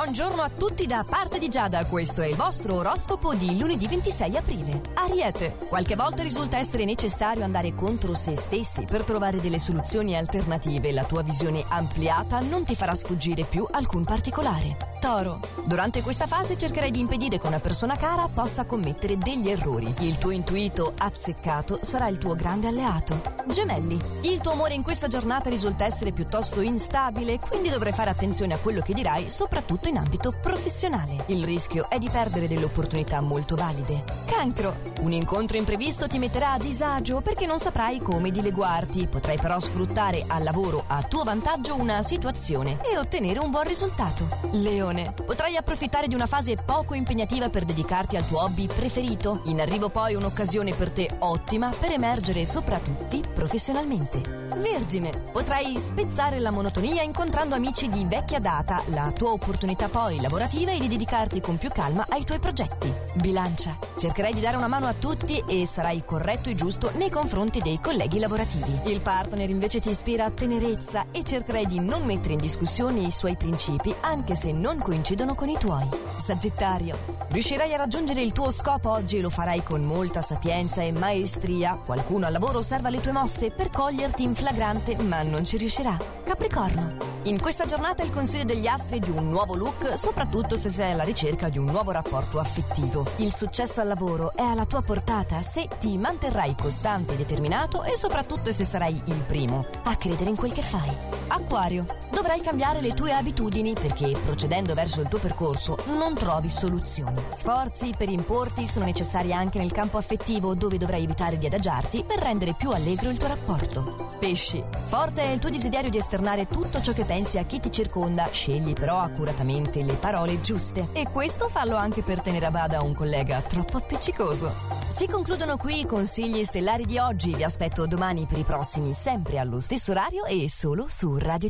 Buongiorno a tutti da parte di Giada, questo è il vostro oroscopo di lunedì 26 aprile. Ariete, qualche volta risulta essere necessario andare contro se stessi per trovare delle soluzioni alternative. La tua visione ampliata non ti farà sfuggire più alcun particolare. Toro, durante questa fase cercherai di impedire che una persona cara possa commettere degli errori. Il tuo intuito azzeccato sarà il tuo grande alleato. Gemelli, il tuo umore in questa giornata risulta essere piuttosto instabile, quindi dovrai fare attenzione a quello che dirai, soprattutto in ambito professionale. Il rischio è di perdere delle opportunità molto valide. Cancro, un incontro imprevisto ti metterà a disagio perché non saprai come dileguarti. Potrai però sfruttare al lavoro a tuo vantaggio una situazione e ottenere un buon risultato. Leone, potrai approfittare di una fase poco impegnativa per dedicarti al tuo hobby preferito. In arrivo poi un'occasione per te ottima per emergere soprattutto professionalmente. Vergine, potrai spezzare la monotonia incontrando amici di vecchia data. La tua opportunità poi lavorativa è di dedicarti con più calma ai tuoi progetti. Bilancia, cercherai di dare una mano a tutti e sarai corretto e giusto nei confronti dei colleghi lavorativi. Il partner invece ti ispira a tenerezza e cercherai di non mettere in discussione i suoi principi anche se non coincidono con i tuoi. Sagittario, riuscirai a raggiungere il tuo scopo oggi e lo farai con molta sapienza e maestria. Qualcuno al lavoro osserva le tue mosse per coglierti in flagrante, ma non ci riuscirà. Capricorno. In questa giornata il consiglio degli astri di un nuovo look, soprattutto se sei alla ricerca di un nuovo rapporto affettivo. Il successo al lavoro è alla tua portata se ti manterrai costante e determinato e soprattutto se sarai il primo a credere in quel che fai. Acquario, dovrai cambiare le tue abitudini perché procedendo verso il tuo percorso non trovi soluzioni. Sforzi per importi sono necessari anche nel campo affettivo dove dovrai evitare di adagiarti per rendere più allegro il tuo rapporto. Pesci, forte è il tuo desiderio di esternare tutto ciò che pensi a chi ti circonda, scegli però accuratamente le parole giuste. E questo fallo anche per tenere a bada un collega troppo appiccicoso. Si concludono qui i consigli stellari di oggi. Vi aspetto domani per i prossimi, sempre allo stesso orario e solo su Radio T.